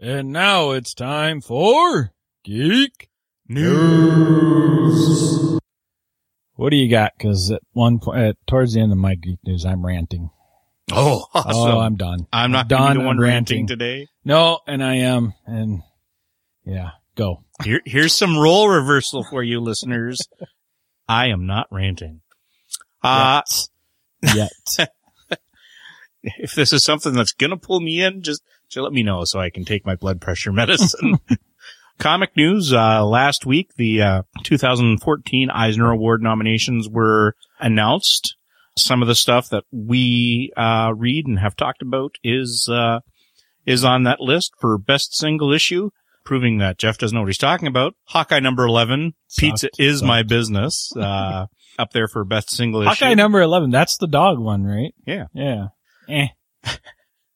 And now it's time for Geek News. What do you got? Cause at one point, at, towards the end of my Geek News, I'm ranting. Oh, awesome. Oh, I'm done. I'm not done. going to be the one ranting ranting. today. No, and I am. And yeah, go. Here, here's some role reversal for you listeners. I am not ranting. Uh, Yet. if this is something that's going to pull me in, just, just let me know so I can take my blood pressure medicine. Comic news, uh, last week, the, uh, 2014 Eisner Award nominations were announced. Some of the stuff that we, uh, read and have talked about is, uh, is on that list for best single issue, proving that Jeff doesn't know what he's talking about. Hawkeye number 11, Pizza is sucked. my business, uh, up there for best single issue. Hawkeye number 11. That's the dog one, right? Yeah. Yeah. Eh.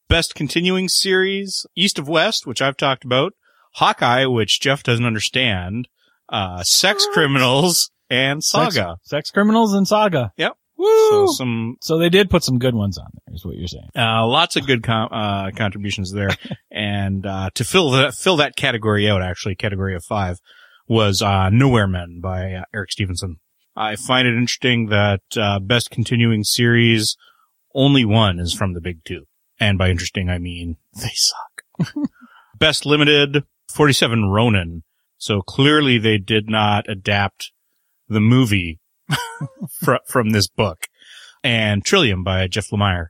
best continuing series, East of West, which I've talked about, Hawkeye, which Jeff doesn't understand, uh, Sex Criminals, and Saga. Sex, Sex Criminals and Saga. Yep. Woo! So So, they did put some good ones on there, is what you're saying. uh, lots of good com- uh, contributions there. and, uh, to fill that, fill that category out, actually, category of five, was, uh, Nowhere Men by uh, Eric Stephenson. I find it interesting that, uh, best continuing series, only one is from the big two. And by interesting, I mean they suck. best limited, 47 Ronin. So clearly they did not adapt the movie fr- from this book. And Trillium by Jeff Lemire.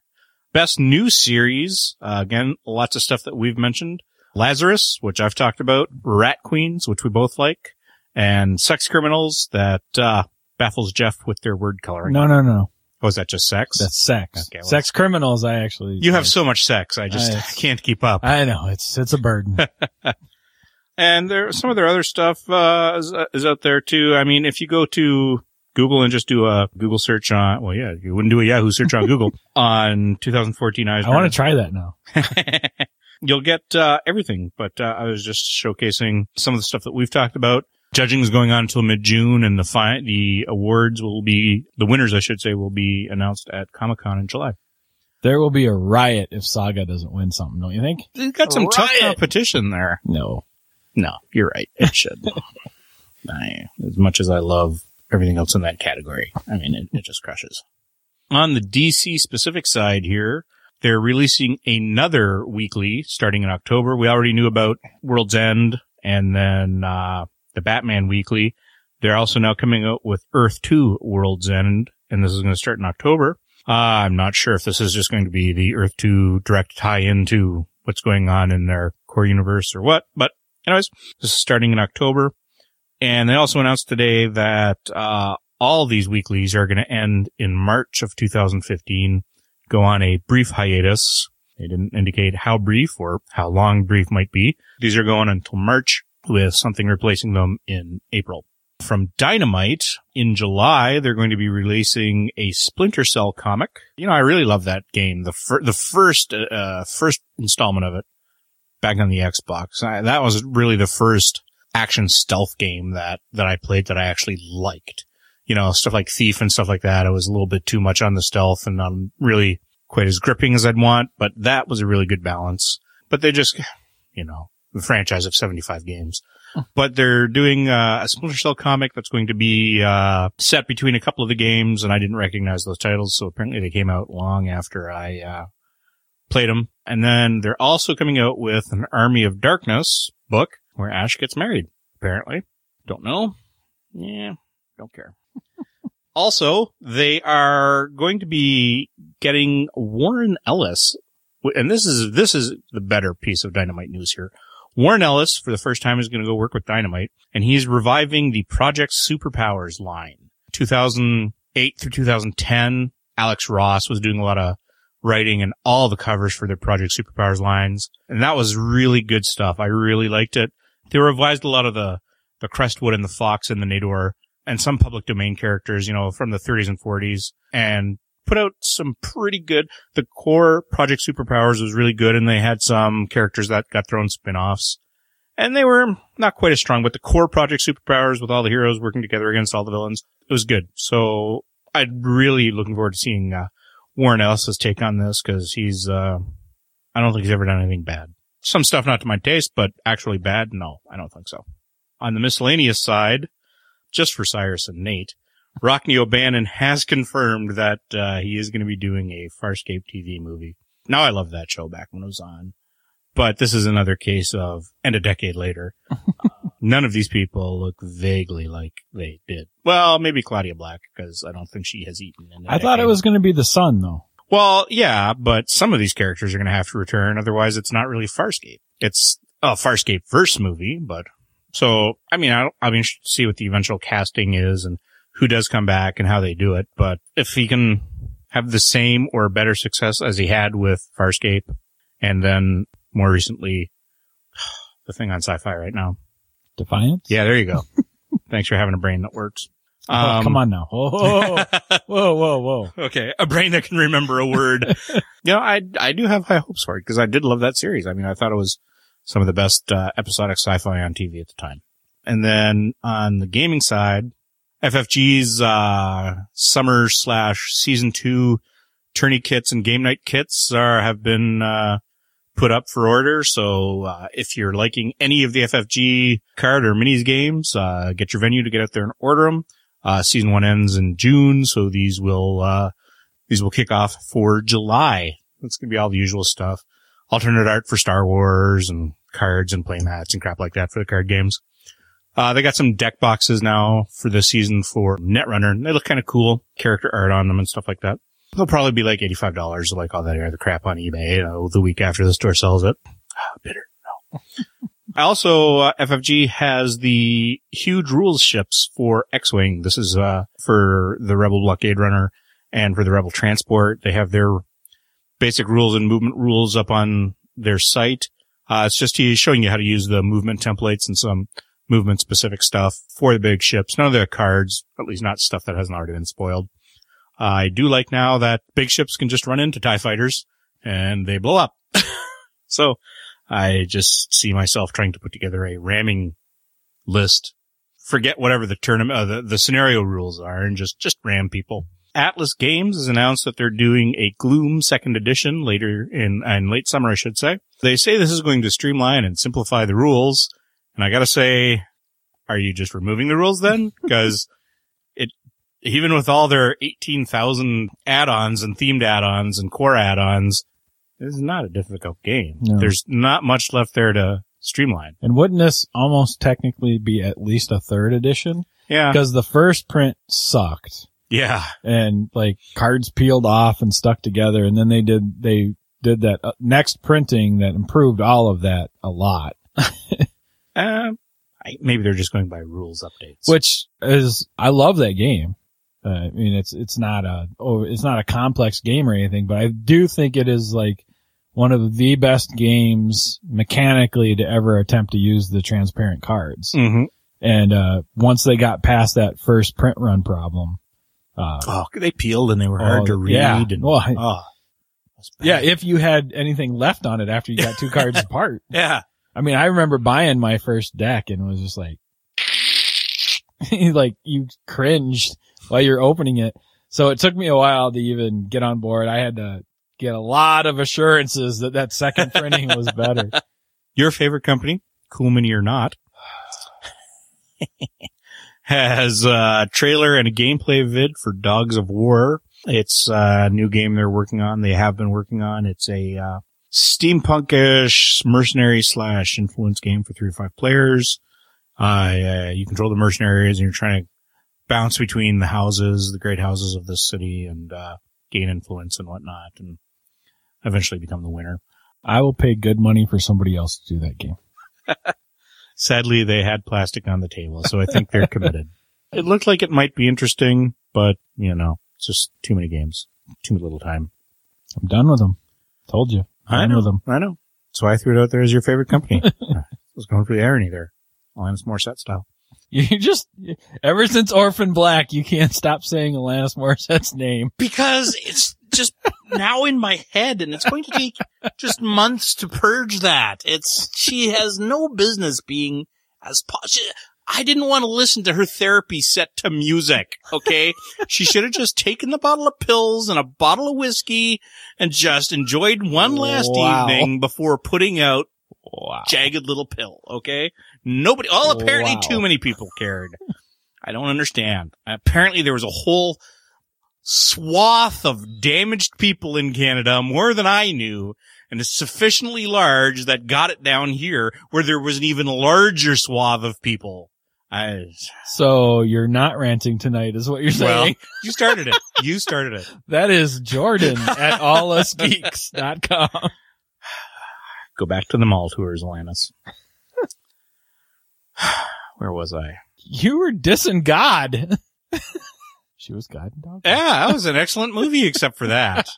Best new series, uh, again, lots of stuff that we've mentioned. Lazarus, which I've talked about. Rat Queens, which we both like. And Sex Criminals that, uh, baffles Jeff with their word coloring. No, no, no. Oh, is that just sex? That's sex. Okay, well- sex Criminals, I actually. you have so much sex, I just I- can't keep up. I know. It's, it's a burden. And there, some of their other stuff, uh, is, is out there too. I mean, if you go to Google and just do a Google search on, well, yeah, you wouldn't do a Yahoo search on Google on 2014 I want to try that now. You'll get, uh, everything, but, uh, I was just showcasing some of the stuff that we've talked about. Judging is going on until mid-June and the fi- the awards will be, the winners, I should say, will be announced at Comic-Con in July. There will be a riot if Saga doesn't win something, don't you think? They've got some tough competition there. No. No, you're right. It should. I, as much as I love everything else in that category, I mean, it, it just crushes. On the DC specific side here, they're releasing another weekly starting in October. We already knew about World's End and then, uh, the Batman weekly. They're also now coming out with Earth 2 World's End, and this is going to start in October. Uh, I'm not sure if this is just going to be the Earth 2 direct tie into what's going on in their core universe or what, but anyways, this is starting in October. And they also announced today that, uh, all these weeklies are going to end in March of 2015, go on a brief hiatus. They didn't indicate how brief or how long brief might be. These are going until March with something replacing them in April. From Dynamite in July, they're going to be releasing a Splinter Cell comic. You know, I really love that game. The fir- the first, uh, first installment of it back on the Xbox. I, that was really the first action stealth game that, that I played that I actually liked. You know, stuff like Thief and stuff like that. It was a little bit too much on the stealth and not really quite as gripping as I'd want, but that was a really good balance. But they just, you know, the franchise of 75 games. But they're doing uh, a Splinter Cell comic that's going to be uh, set between a couple of the games, and I didn't recognize those titles, so apparently they came out long after I uh, played them. And then they're also coming out with an Army of Darkness book where Ash gets married. Apparently, don't know. Yeah, don't care. also, they are going to be getting Warren Ellis, and this is this is the better piece of Dynamite news here. Warren Ellis, for the first time, is going to go work with Dynamite, and he's reviving the Project Superpowers line. 2008 through 2010, Alex Ross was doing a lot of writing and all the covers for their Project Superpowers lines, and that was really good stuff. I really liked it. They revised a lot of the the Crestwood and the Fox and the Nedor and some public domain characters, you know, from the 30s and 40s, and put out some pretty good. The core Project Superpowers was really good, and they had some characters that got thrown spin-offs. And they were not quite as strong, but the core Project Superpowers with all the heroes working together against all the villains, it was good. So I'm really looking forward to seeing uh, Warren Ellis's take on this because he's, uh, I don't think he's ever done anything bad. some stuff not to my taste, but actually bad. No, I don't think so. On the miscellaneous side, just for Cyrus and Nate, Rockne O'Bannon has confirmed that uh, he is going to be doing a Farscape TV movie. Now I love that show back when it was on, but this is another case of, and a decade later, uh, none of these people look vaguely like they did. Well, maybe Claudia Black because I don't think she has eaten. In I thought it was going to be the son though. Well, yeah, but some of these characters are going to have to return. Otherwise, it's not really Farscape. It's a Farscape verse movie, but so, I mean, I'll, I mean, see what the eventual casting is and who does come back and how they do it. But if he can have the same or better success as he had with Farscape and then more recently, the thing on sci-fi right now. Defiance? Yeah, there you go. Thanks for having a brain that works. Oh, Um, come on now. Whoa, whoa, whoa, whoa, whoa. Okay, a brain that can remember a word. you know, I I do have high hopes for it because I did love that series. I mean, I thought it was some of the best uh, episodic sci-fi on TV at the time. And then on the gaming side, FFG's uh, summer slash season two tourney kits and game night kits are have been uh, put up for order. So uh, if you're liking any of the FFG card or minis games, uh, get your venue to get out there and order them. Uh, season one ends in June, so these will, uh, these will kick off for July. That's gonna be all the usual stuff. Alternate art for Star Wars and cards and playmats and crap like that for the card games. Uh, they got some deck boxes now for the season for Netrunner. They look kind of cool. Character art on them and stuff like that. They'll probably be like $85 like all that other crap on eBay, you know, the week after the store sells it. Ah, bitter. No. I also, uh, FFG has the huge rules ships for X-Wing. This is, uh, for the Rebel Blockade Runner and for the Rebel Transport. They have their basic rules and movement rules up on their site. Uh, it's just he's showing you how to use the movement templates and some movement specific stuff for the big ships. None of the cards, at least not stuff that hasn't already been spoiled. I do like now that big ships can just run into TIE fighters and they blow up. so I just see myself trying to put together a ramming list. Forget whatever the tournament, uh, the, the scenario rules are and just, just ram people. Atlas Games has announced that they're doing a Gloom second edition later in, in late summer, I should say. They say this is going to streamline and simplify the rules. And I gotta say, are you just removing the rules then? Because it, even with all their 18,000 add-ons and themed add-ons and core add-ons, this is not a difficult game. No. There's not much left there to streamline. And wouldn't this almost technically be at least a third edition? Yeah. Because the first print sucked Yeah. and like cards peeled off and stuck together. And then they did, they did that uh, next printing that improved all of that a lot, Um, I, maybe they're just going by rules updates. which is, I love that game. Uh, I mean, it's, it's not a, oh, it's not a complex game or anything, but I do think it is like one of the best games mechanically to ever attempt to use the transparent cards. hmm And, uh, once they got past that first print run problem, uh, Oh, they peeled and they were hard Oh, to read. yeah. And, Well, oh, yeah, if you had anything left on it after you got two cards apart. yeah. I mean, I remember buying my first deck and was just like, like you cringed while you're opening it. So it took me a while to even get on board. I had to get a lot of assurances that that second printing was better. Your favorite company, Cool Mini or not, has a trailer and a gameplay vid for Dogs of War. It's a new game they're working on. They have been working on. It's a uh, steampunkish mercenary slash influence game for three to five players. Uh, uh, you control the mercenaries and you're trying to bounce between the houses, the great houses of this city and, uh, gain influence and whatnot and eventually become the winner. I will pay good money for somebody else to do that game. Sadly, they had plastic on the table, so I think they're committed. It looked like it might be interesting, but you know, it's just too many games, too little time. I'm done with them. Told you. I Done know them. I know. So I threw it out there as your favorite company. I was going for the irony there. Alanis Morissette style. You just, ever since Orphan Black, you can't stop saying Alanis Morissette's name. Because it's just now in my head and it's going to take just months to purge that. It's, she has no business being as, po- she, I didn't want to listen to her therapy set to music. Okay. she should have just taken the bottle of pills and a bottle of whiskey and just enjoyed one last Wow. evening before putting out Wow. jagged little pill. Okay. Nobody, all apparently Wow. too many people cared. I don't understand. Apparently there was a whole swath of damaged people in Canada, more than I knew, and it's sufficiently large that got it down here where there was an even larger swath of people. I, So you're not ranting tonight is what you're saying. well, you started it. You started it. that is Jordan at allusgeeks.com. Go back to the mall tours, Alanis. Where was I? You were dissing God. she was God and dog. Yeah, that was an excellent movie except for that.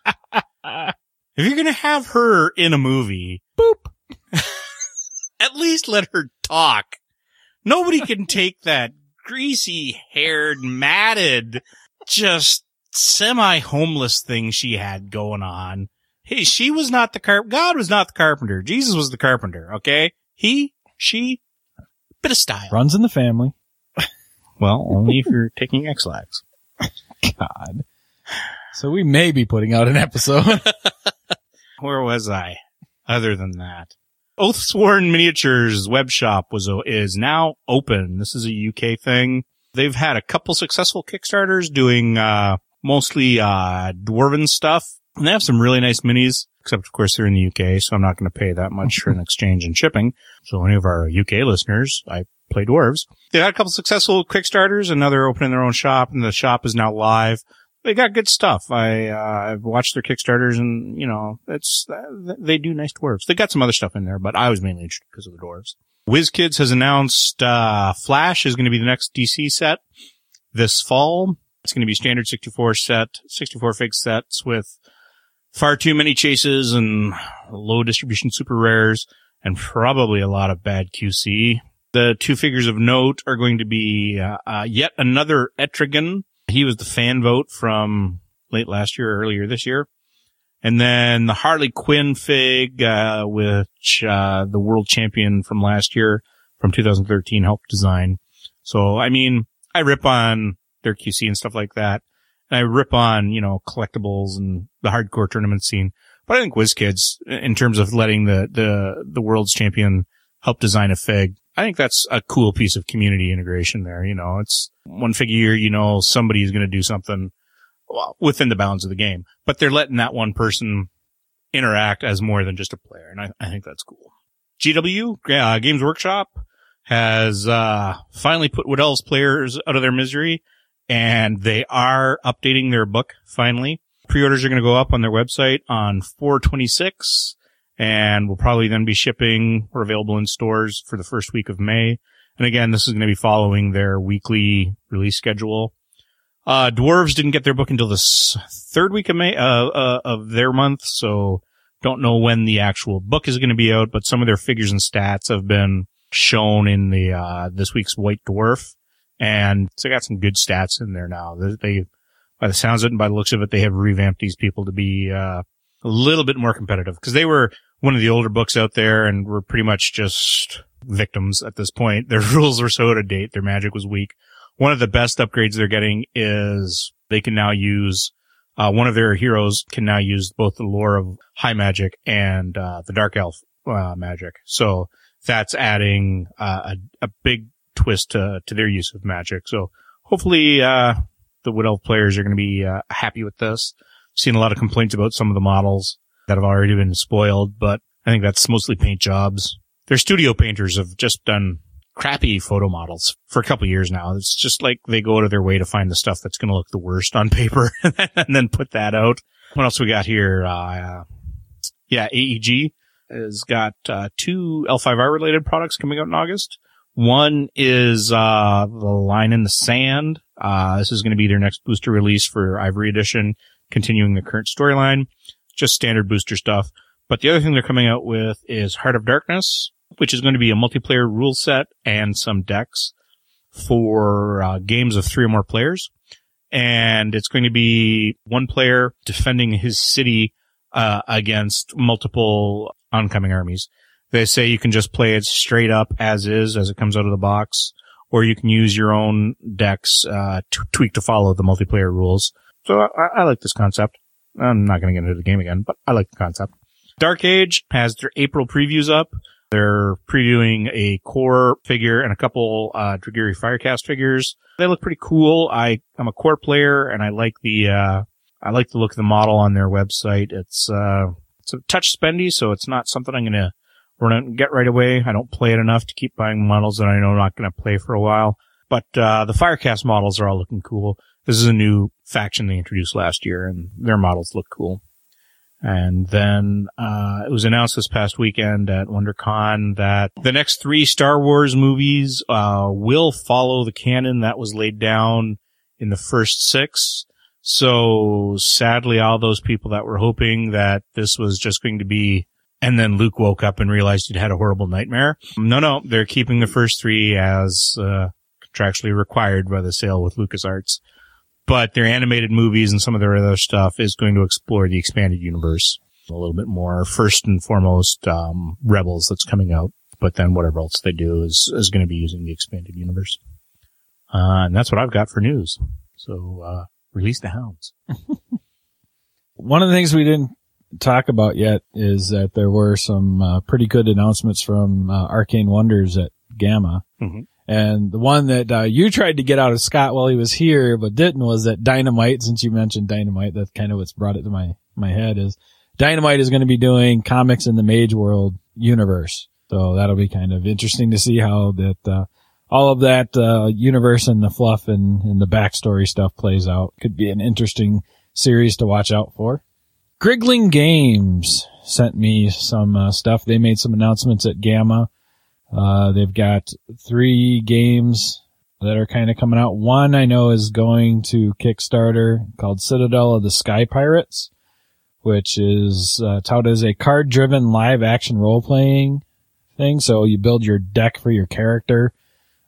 If you're gonna have her in a movie, Boop. at least let her talk. Nobody can take that greasy haired, matted, just semi-homeless thing she had going on. Hey, she was not the carp, God was not the carpenter. Jesus was the carpenter, okay? He, she, bit of style. Runs in the family. Well, only if you're taking X-Lax. God. So we may be putting out an episode. Where was I? Other than that, Oathsworn Miniatures web shop was is now open. This is a UK thing. They've had a couple successful Kickstarters doing uh mostly uh dwarven stuff, and they have some really nice minis. Except of course they're in the UK, so I'm not going to pay that much for an exchange and shipping. So any of our UK listeners, I play dwarves. They've had a couple successful Kickstarters, and now they're opening their own shop, and the shop is now live they got good stuff. I uh, I've watched their Kickstarters, and you know, it's they do nice dwarves. They got some other stuff in there, but I was mainly interested because of the dwarves. WizKids has announced uh, Flash is going to be the next DC set this fall. It's going to be standard 64 set, 64 fig sets with far too many chases and low distribution super rares, and probably a lot of bad QC. The two figures of note are going to be uh, uh, yet another Etrigan he was the fan vote from late last year, or earlier this year. And then the Harley Quinn fig, uh, which, uh, the world champion from last year, from 2013 helped design. So, I mean, I rip on their QC and stuff like that. And I rip on, you know, collectibles and the hardcore tournament scene. But I think WizKids, in terms of letting the, the, the world's champion help design a fig, I think that's a cool piece of community integration there. You know, it's one figure, you know, somebody is going to do something within the bounds of the game, but they're letting that one person interact as more than just a player. And I, I think that's cool. GW, uh, Games Workshop has, uh, finally put Wood Elves players out of their misery and they are updating their book finally. Pre-orders are going to go up on their website on 426 and will probably then be shipping or available in stores for the first week of May. And again, this is going to be following their weekly release schedule. Uh, Dwarves didn't get their book until the third week of May, uh, uh, of their month. So don't know when the actual book is going to be out, but some of their figures and stats have been shown in the, uh, this week's White Dwarf. And so got some good stats in there now. They, they, by the sounds of it and by the looks of it, they have revamped these people to be, uh, a little bit more competitive because they were one of the older books out there and were pretty much just victims at this point. Their rules were so out of date. Their magic was weak. One of the best upgrades they're getting is they can now use, uh, one of their heroes can now use both the lore of high magic and, uh, the dark elf, uh, magic. So that's adding, uh, a, a big twist to, to their use of magic. So hopefully, uh, the Wood Elf players are going to be, uh, happy with this. Seen a lot of complaints about some of the models that have already been spoiled, but I think that's mostly paint jobs. Their studio painters have just done crappy photo models for a couple years now. It's just like they go out of their way to find the stuff that's going to look the worst on paper and then put that out. What else we got here? Uh, yeah, AEG has got, uh, two L5R related products coming out in August. One is, uh, the line in the sand. Uh, this is going to be their next booster release for Ivory Edition, continuing the current storyline. Just standard booster stuff. But the other thing they're coming out with is Heart of Darkness, which is going to be a multiplayer rule set and some decks for uh, games of three or more players. And it's going to be one player defending his city uh, against multiple oncoming armies. They say you can just play it straight up as is, as it comes out of the box, or you can use your own decks uh, to tweak to follow the multiplayer rules. So I, I like this concept. I'm not going to get into the game again, but I like the concept. Dark Age has their April previews up. They're previewing a core figure and a couple, uh, Dragyri Firecast figures. They look pretty cool. I, I'm a core player and I like the, uh, I like the look of the model on their website. It's, uh, it's a touch spendy, so it's not something I'm going to run out and get right away. I don't play it enough to keep buying models that I know I'm not going to play for a while. But, uh, the Firecast models are all looking cool. This is a new faction they introduced last year and their models look cool. And then, uh, it was announced this past weekend at WonderCon that the next three Star Wars movies, uh, will follow the canon that was laid down in the first six. So sadly, all those people that were hoping that this was just going to be, and then Luke woke up and realized he'd had a horrible nightmare. No, no, they're keeping the first three as, uh, contractually required by the sale with LucasArts but their animated movies and some of their other stuff is going to explore the expanded universe a little bit more. First and foremost, um, Rebels that's coming out, but then whatever else they do is, is going to be using the expanded universe. Uh, and that's what I've got for news. So, uh, release the hounds. One of the things we didn't talk about yet is that there were some uh, pretty good announcements from uh, Arcane Wonders at GAMA. Mm-hmm. And the one that uh, you tried to get out of Scott while he was here, but didn't, was that Dynamite. Since you mentioned Dynamite, that's kind of what's brought it to my my head. Is Dynamite is going to be doing comics in the Mage Wars universe, so that'll be kind of interesting to see how that uh, all of that uh, universe and the fluff and, and the backstory stuff plays out. Could be an interesting series to watch out for. Griggling Games sent me some uh, stuff. They made some announcements at GAMA. Uh, they've got three games that are kind of coming out. One I know is going to Kickstarter called Citadel of the Sky Pirates, which is uh, touted as a card-driven live-action role-playing thing. So you build your deck for your character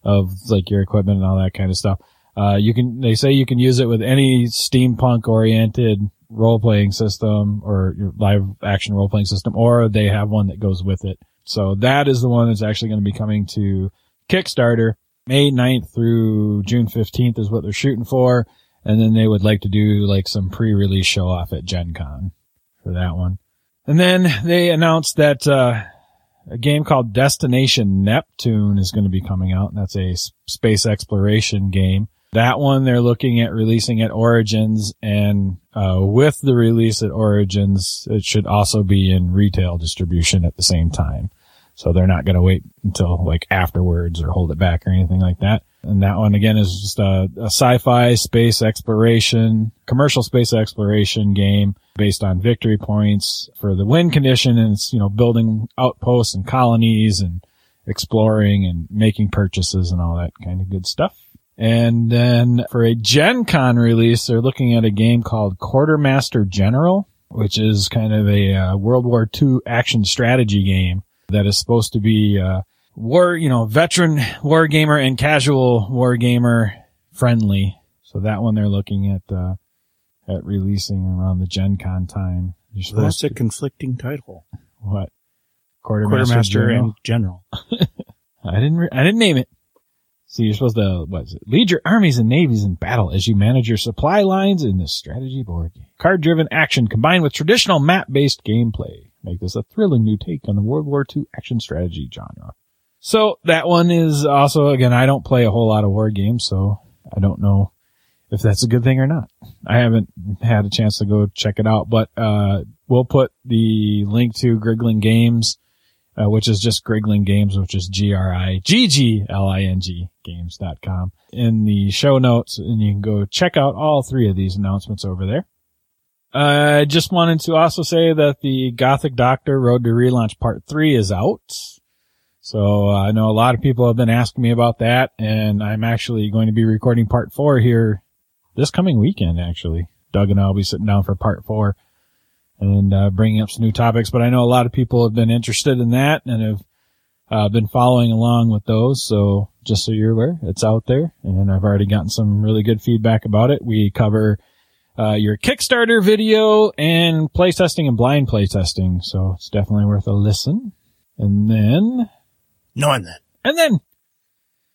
of like your equipment and all that kind of stuff. Uh, you can, they say you can use it with any steampunk oriented role playing system or your live action role playing system, or they have one that goes with it. So that is the one that's actually going to be coming to Kickstarter. May 9th through June 15th is what they're shooting for. And then they would like to do like some pre-release show off at Gen Con for that one. And then they announced that, uh, a game called Destination Neptune is going to be coming out. And that's a space exploration game. That one they're looking at releasing at Origins and uh, with the release at Origins, it should also be in retail distribution at the same time. So they're not going to wait until like afterwards or hold it back or anything like that. And that one again is just a, a sci-fi space exploration, commercial space exploration game based on victory points for the win condition. And it's, you know, building outposts and colonies and exploring and making purchases and all that kind of good stuff. And then for a Gen Con release, they're looking at a game called Quartermaster General, which is kind of a uh, World War II action strategy game that is supposed to be uh, war, you know, veteran war gamer and casual war gamer friendly. So that one they're looking at uh, at releasing around the Gen Con time. Well, that's a conflicting title. What? Quartermaster, Quartermaster General? and General. I didn't. Re- I didn't name it. So you're supposed to what is it? Lead your armies and navies in battle as you manage your supply lines in this strategy board game. Card-driven action combined with traditional map-based gameplay make this a thrilling new take on the World War II action strategy genre. So that one is also, again, I don't play a whole lot of war games, so I don't know if that's a good thing or not. I haven't had a chance to go check it out, but, uh, we'll put the link to Griggling Games, uh, which is just Griggling Games, which is G-R-I-G-G-L-I-N-G games.com in the show notes and you can go check out all three of these announcements over there. I just wanted to also say that the Gothic Doctor Road to Relaunch Part 3 is out. So uh, I know a lot of people have been asking me about that and I'm actually going to be recording Part 4 here this coming weekend actually. Doug and I will be sitting down for Part 4 and uh, bringing up some new topics, but I know a lot of people have been interested in that and have uh, been following along with those. So just so you're aware, it's out there and I've already gotten some really good feedback about it. We cover uh, your Kickstarter video and playtesting and blind playtesting. So it's definitely worth a listen. And then. No, and then. And then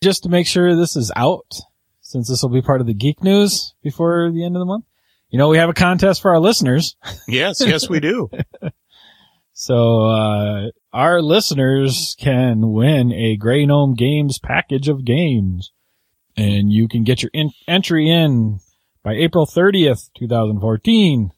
just to make sure this is out, since this will be part of the geek news before the end of the month. You know, we have a contest for our listeners. Yes, yes, we do. so, uh, our listeners can win a Grey Gnome Games package of games. And you can get your in- entry in by April 30th, 2014,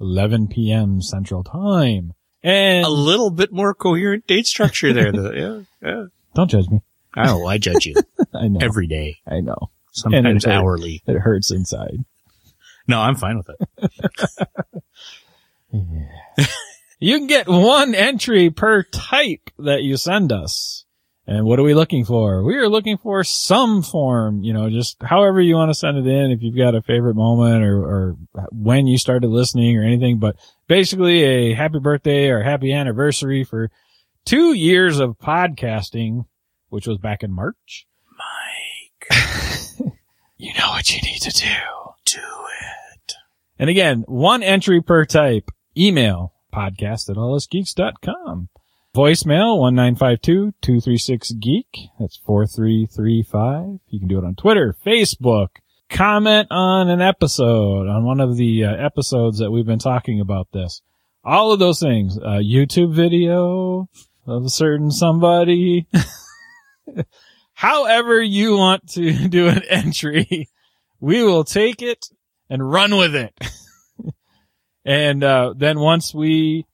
11 p.m. Central Time. And A little bit more coherent date structure there. though. yeah, yeah. don't judge me. I know. I judge you I know. every day, I know. sometimes hurt. hourly. It hurts inside. No, I'm fine with it. You can get one entry per type that you send us. And what are we looking for? We are looking for some form, you know, just however you want to send it in. If you've got a favorite moment or, or when you started listening or anything, but basically a happy birthday or happy anniversary for two years of podcasting, which was back in March. Mike, You know what you need to do. do it. And again, one entry per type. Email podcast at allusgeeks.com. Voicemail 1952-236-geek. That's 4335. You can do it on Twitter, Facebook. Comment on an episode, on one of the uh, episodes that we've been talking about this. All of those things. YouTube video of a certain somebody. However you want to do an entry, we will take it and run with it. and uh, then once we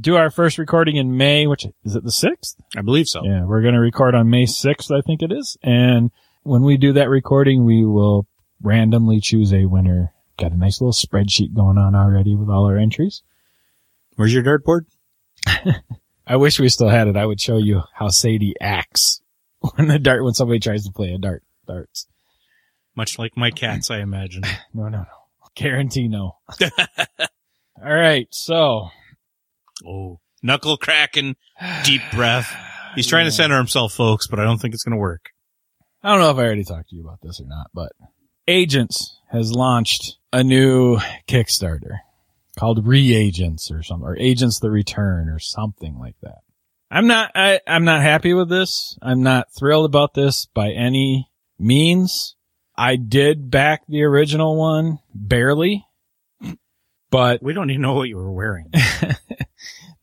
do our first recording in May, which is it the 6th? I believe so. Yeah, we're going to record on May 6th, I think it is. And when we do that recording, we will randomly choose a winner. Got a nice little spreadsheet going on already with all our entries. Where's your dartboard? I wish we still had it. I would show you how Sadie acts when the dart, when somebody tries to play a dart, darts. Much like my cats, I imagine. No, no, no. Guarantee no. all right. So Oh, knuckle cracking, deep breath. He's trying to center himself, folks, but I don't think it's going to work. I don't know if I already talked to you about this or not, but Agents has launched a new Kickstarter called Reagents or something, or Agents the Return or something like that. I'm not, I, I'm not happy with this. I'm not thrilled about this by any means. I did back the original one barely, but We don't even know what you were wearing.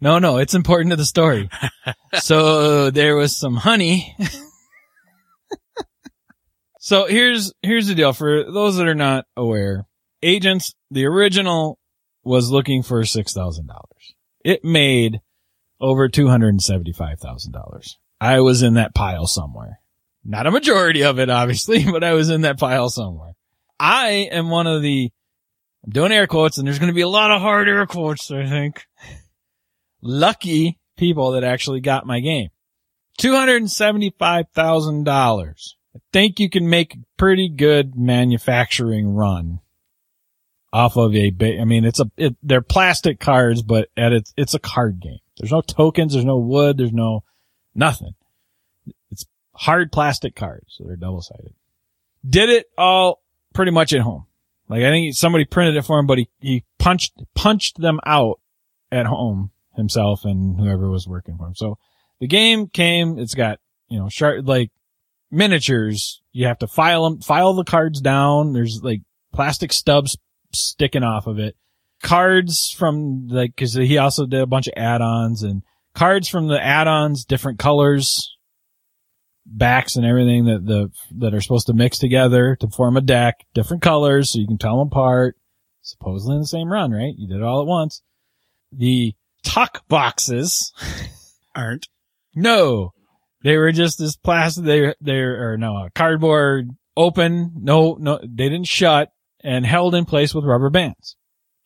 no, no, it's important to the story. so there was some honey. so here's, here's the deal for those that are not aware. Agents, the original was looking for $6,000. It made over $275,000. I was in that pile somewhere. Not a majority of it, obviously, but I was in that pile somewhere. I am one of the, I'm doing air quotes and there's going to be a lot of hard air quotes, I think lucky people that actually got my game. $275,000. I think you can make a pretty good manufacturing run off of a ba- I mean, it's a, it, they're plastic cards, but at its, it's a card game. There's no tokens. There's no wood. There's no nothing. It's hard plastic cards. So they're double sided. Did it all pretty much at home. Like I think somebody printed it for him, but he, he punched, punched them out at home himself and whoever was working for him. So the game came, it's got, you know, sharp, like miniatures. You have to file them, file the cards down. There's like plastic stubs sticking off of it. Cards from like, cause he also did a bunch of add-ons and cards from the add-ons, different colors, backs and everything that the, that are supposed to mix together to form a deck, different colors so you can tell them apart. Supposedly in the same run, right? You did it all at once. The tuck boxes. Aren't. No, they were just this plastic. They they or no cardboard open. No, no, they didn't shut and held in place with rubber bands.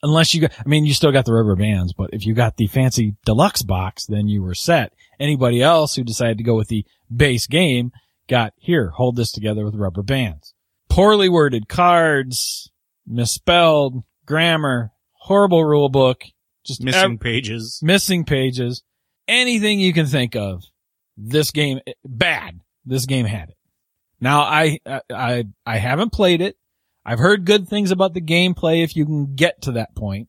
Unless you got, I mean, you still got the rubber bands, but if you got the fancy deluxe box, then you were set. Anybody else who decided to go with the base game got here, hold this together with rubber bands. Poorly worded cards, misspelled, grammar, horrible rule book, just Missing ev- pages. missing pages, anything you can think of. This game, bad. This game had it. Now I, I, I haven't played it. I've heard good things about the gameplay if you can get to that point,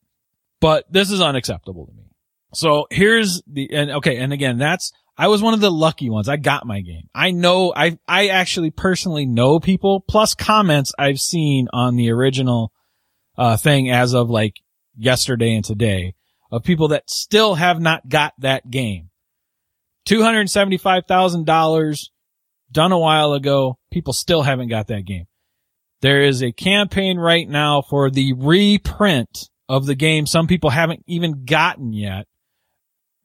but this is unacceptable to me. So here's the, and okay. And again, that's, I was one of the lucky ones. I got my game. I know, I, I actually personally know people plus comments I've seen on the original, uh, thing as of like yesterday and today of people that still have not got that game. $275,000 done a while ago. People still haven't got that game. There is a campaign right now for the reprint of the game. Some people haven't even gotten yet.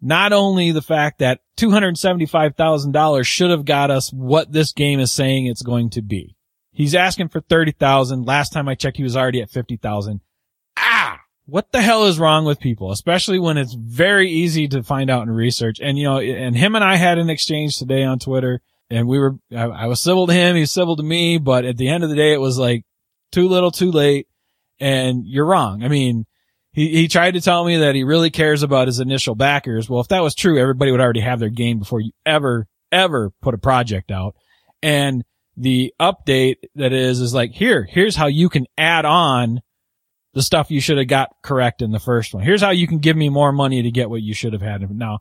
Not only the fact that $275,000 should have got us what this game is saying it's going to be. He's asking for 30,000. Last time I checked, he was already at 50,000. What the hell is wrong with people? Especially when it's very easy to find out in research. And you know, and him and I had an exchange today on Twitter and we were, I, I was civil to him. He was civil to me, but at the end of the day, it was like too little, too late. And you're wrong. I mean, he, he tried to tell me that he really cares about his initial backers. Well, if that was true, everybody would already have their game before you ever, ever put a project out. And the update that is, is like, here, here's how you can add on the stuff you should have got correct in the first one. Here's how you can give me more money to get what you should have had. Now,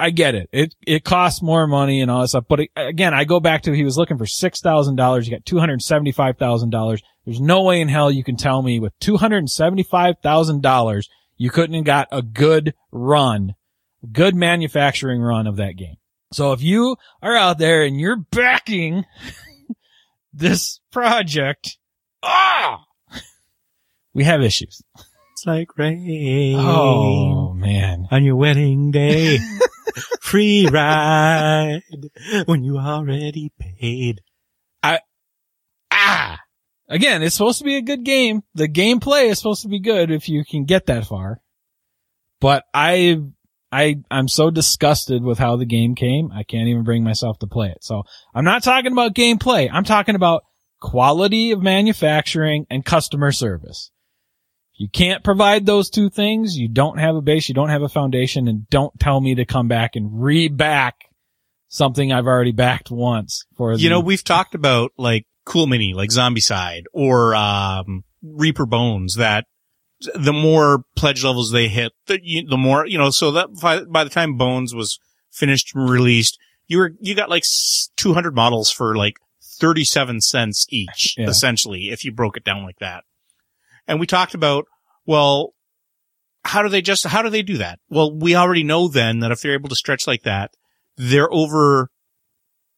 I get it. It, it costs more money and all that stuff. But again, I go back to he was looking for $6,000. You got $275,000. There's no way in hell you can tell me with $275,000 you couldn't have got a good run, good manufacturing run of that game. So if you are out there and you're backing this project, ah, we have issues. It's like rain. Oh man. On your wedding day. Free ride when you already paid. I, ah, again, it's supposed to be a good game. The gameplay is supposed to be good if you can get that far. But I, I, I'm so disgusted with how the game came. I can't even bring myself to play it. So I'm not talking about gameplay. I'm talking about quality of manufacturing and customer service. You can't provide those two things, you don't have a base, you don't have a foundation, and don't tell me to come back and re-back something I've already backed once for You know, we've talked about like Cool Mini, like Zombicide, or um, Reaper Bones that the more pledge levels they hit, the, the more, you know, so that by, by the time Bones was finished and released, you were, you got like 200 models for like 37 cents each, yeah. essentially, if you broke it down like that. And we talked about, well, how do they just, how do they do that? Well, we already know then that if they're able to stretch like that, they're over,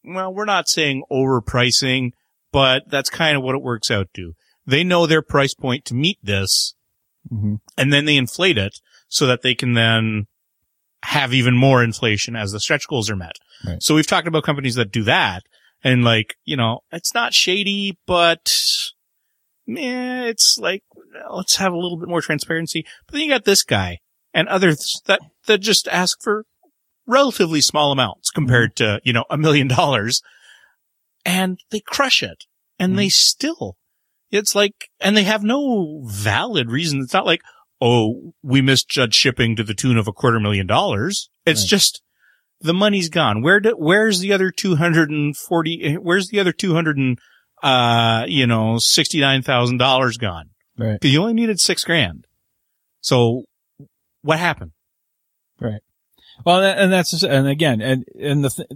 well, we're not saying overpricing, but that's kind of what it works out to. They know their price point to meet this mm-hmm. and then they inflate it so that they can then have even more inflation as the stretch goals are met. Right. So we've talked about companies that do that and like, you know, it's not shady, but yeah, it's like, let's have a little bit more transparency. But then you got this guy and others that, that just ask for relatively small amounts compared to, you know, a million dollars and they crush it and mm. they still, it's like, and they have no valid reason. It's not like, oh, we misjudged shipping to the tune of a quarter million dollars. It's right. just the money's gone. Where do, where's the other 240, where's the other 200 and, uh, you know, $69,000 gone? Right. Cause you only needed six grand. So what happened? Right. Well, and that's, and again, and, and the, th-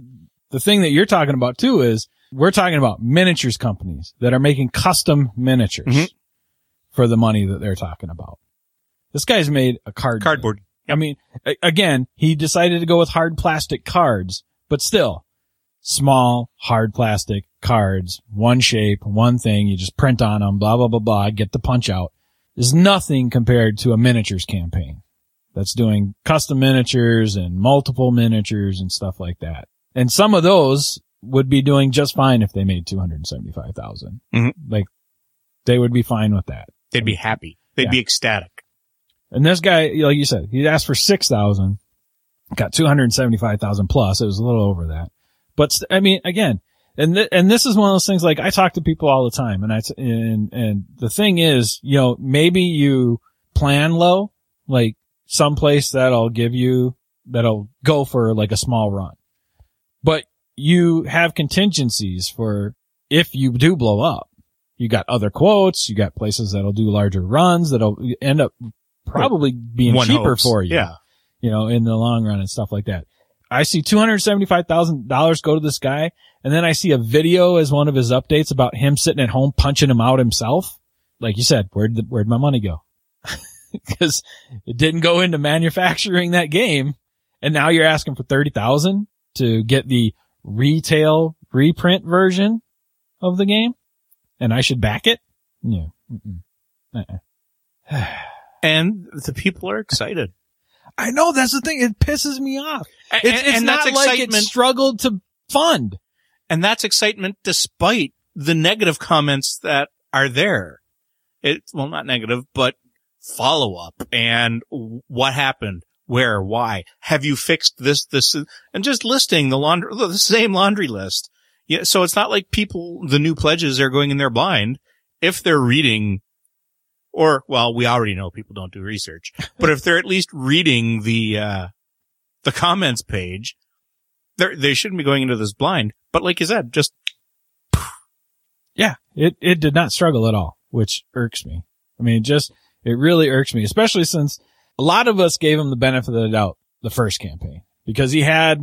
the thing that you're talking about too is we're talking about miniatures companies that are making custom miniatures mm-hmm. for the money that they're talking about. This guy's made a card. Cardboard. I mean, again, he decided to go with hard plastic cards, but still small, hard plastic cards, one shape, one thing. You just print on them, blah, blah, blah, blah, get the punch out. There's nothing compared to a miniatures campaign that's doing custom miniatures and multiple miniatures and stuff like that. And some of those would be doing just fine if they made 275,000. Mm-hmm. Like they would be fine with that. They'd be happy. They'd yeah. be ecstatic. And this guy, like you said, he asked for 6,000, got 275,000 plus. It was a little over that. But I mean, again, and th- and this is one of those things like I talk to people all the time and I, t- and, and the thing is, you know, maybe you plan low, like someplace that'll give you, that'll go for like a small run, but you have contingencies for if you do blow up. You got other quotes. You got places that'll do larger runs that'll end up probably being One cheaper hopes. for you. Yeah. You know, in the long run and stuff like that. I see $275,000 go to this guy. And then I see a video as one of his updates about him sitting at home punching him out himself. Like you said, where'd, the, where'd my money go? Because it didn't go into manufacturing that game. And now you're asking for 30,000 to get the retail reprint version of the game and I should back it? Yeah. Uh-uh. and the people are excited. I know that's the thing. It pisses me off. And, It's, it's and not that's like it struggled to fund. and that's excitement despite the negative comments that are there. It, well, not negative, but follow up and what happened, where, why, have you fixed this, this, and just listing the laundry, the same laundry list. Yeah. So it's not like people, the new pledges are going in there blind if they're reading or, well, we already know people don't do research, but if they're at least reading the, uh, the comments page, they they shouldn't be going into this blind. But like you said, just Yeah, it, it did not struggle at all, which irks me. I mean, just, it really irks me, especially since a lot of us gave him the benefit of the doubt the first campaign because he had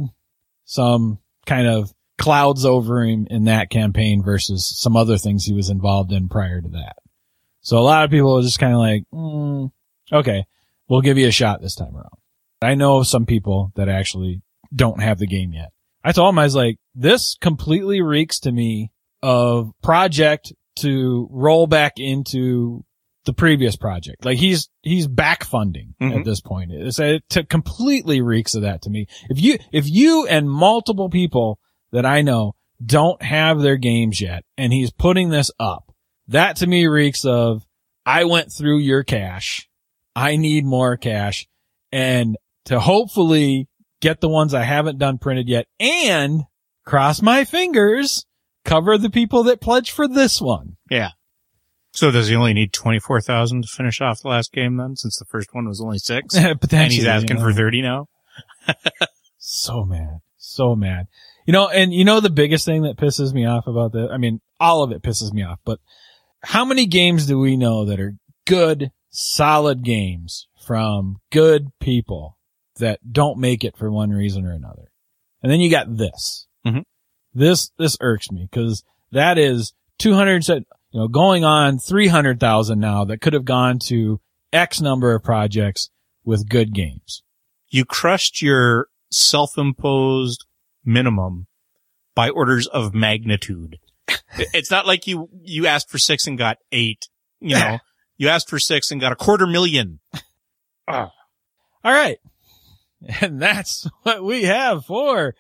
some kind of clouds over him in that campaign versus some other things he was involved in prior to that. So a lot of people are just kind of like, mm, okay, we'll give you a shot this time around. I know some people that actually don't have the game yet. I told him, I was like, this completely reeks to me of project to roll back into the previous project. Like he's, he's back funding Mhm. at this point. It's, it completely reeks of that to me. If you, if you and multiple people that I know don't have their games yet and he's putting this up, that to me reeks of, I went through your cash. I need more cash and to hopefully get the ones I haven't done printed yet and cross my fingers, cover the people that pledge for this one. yeah. So does he only need twenty four thousand to finish off the last game then, since the first one was only six, and Potentially, he's asking you for thirty now? So mad. So mad. You know, and you know the biggest thing that pisses me off about this? I mean, all of it pisses me off, but how many games do we know that are good, solid games from good people that don't make it for one reason or another? And then you got this. Mhm. This, this irks me because that is 200, you know, going on 300,000 now that could have gone to X number of projects with good games. You crushed your self imposed minimum by orders of magnitude. It- it's not like you you asked for six and got eight. You know, you asked for six and got a quarter million. Ah. All right. And that's what we have for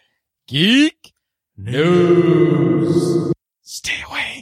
Geek News. Stay away.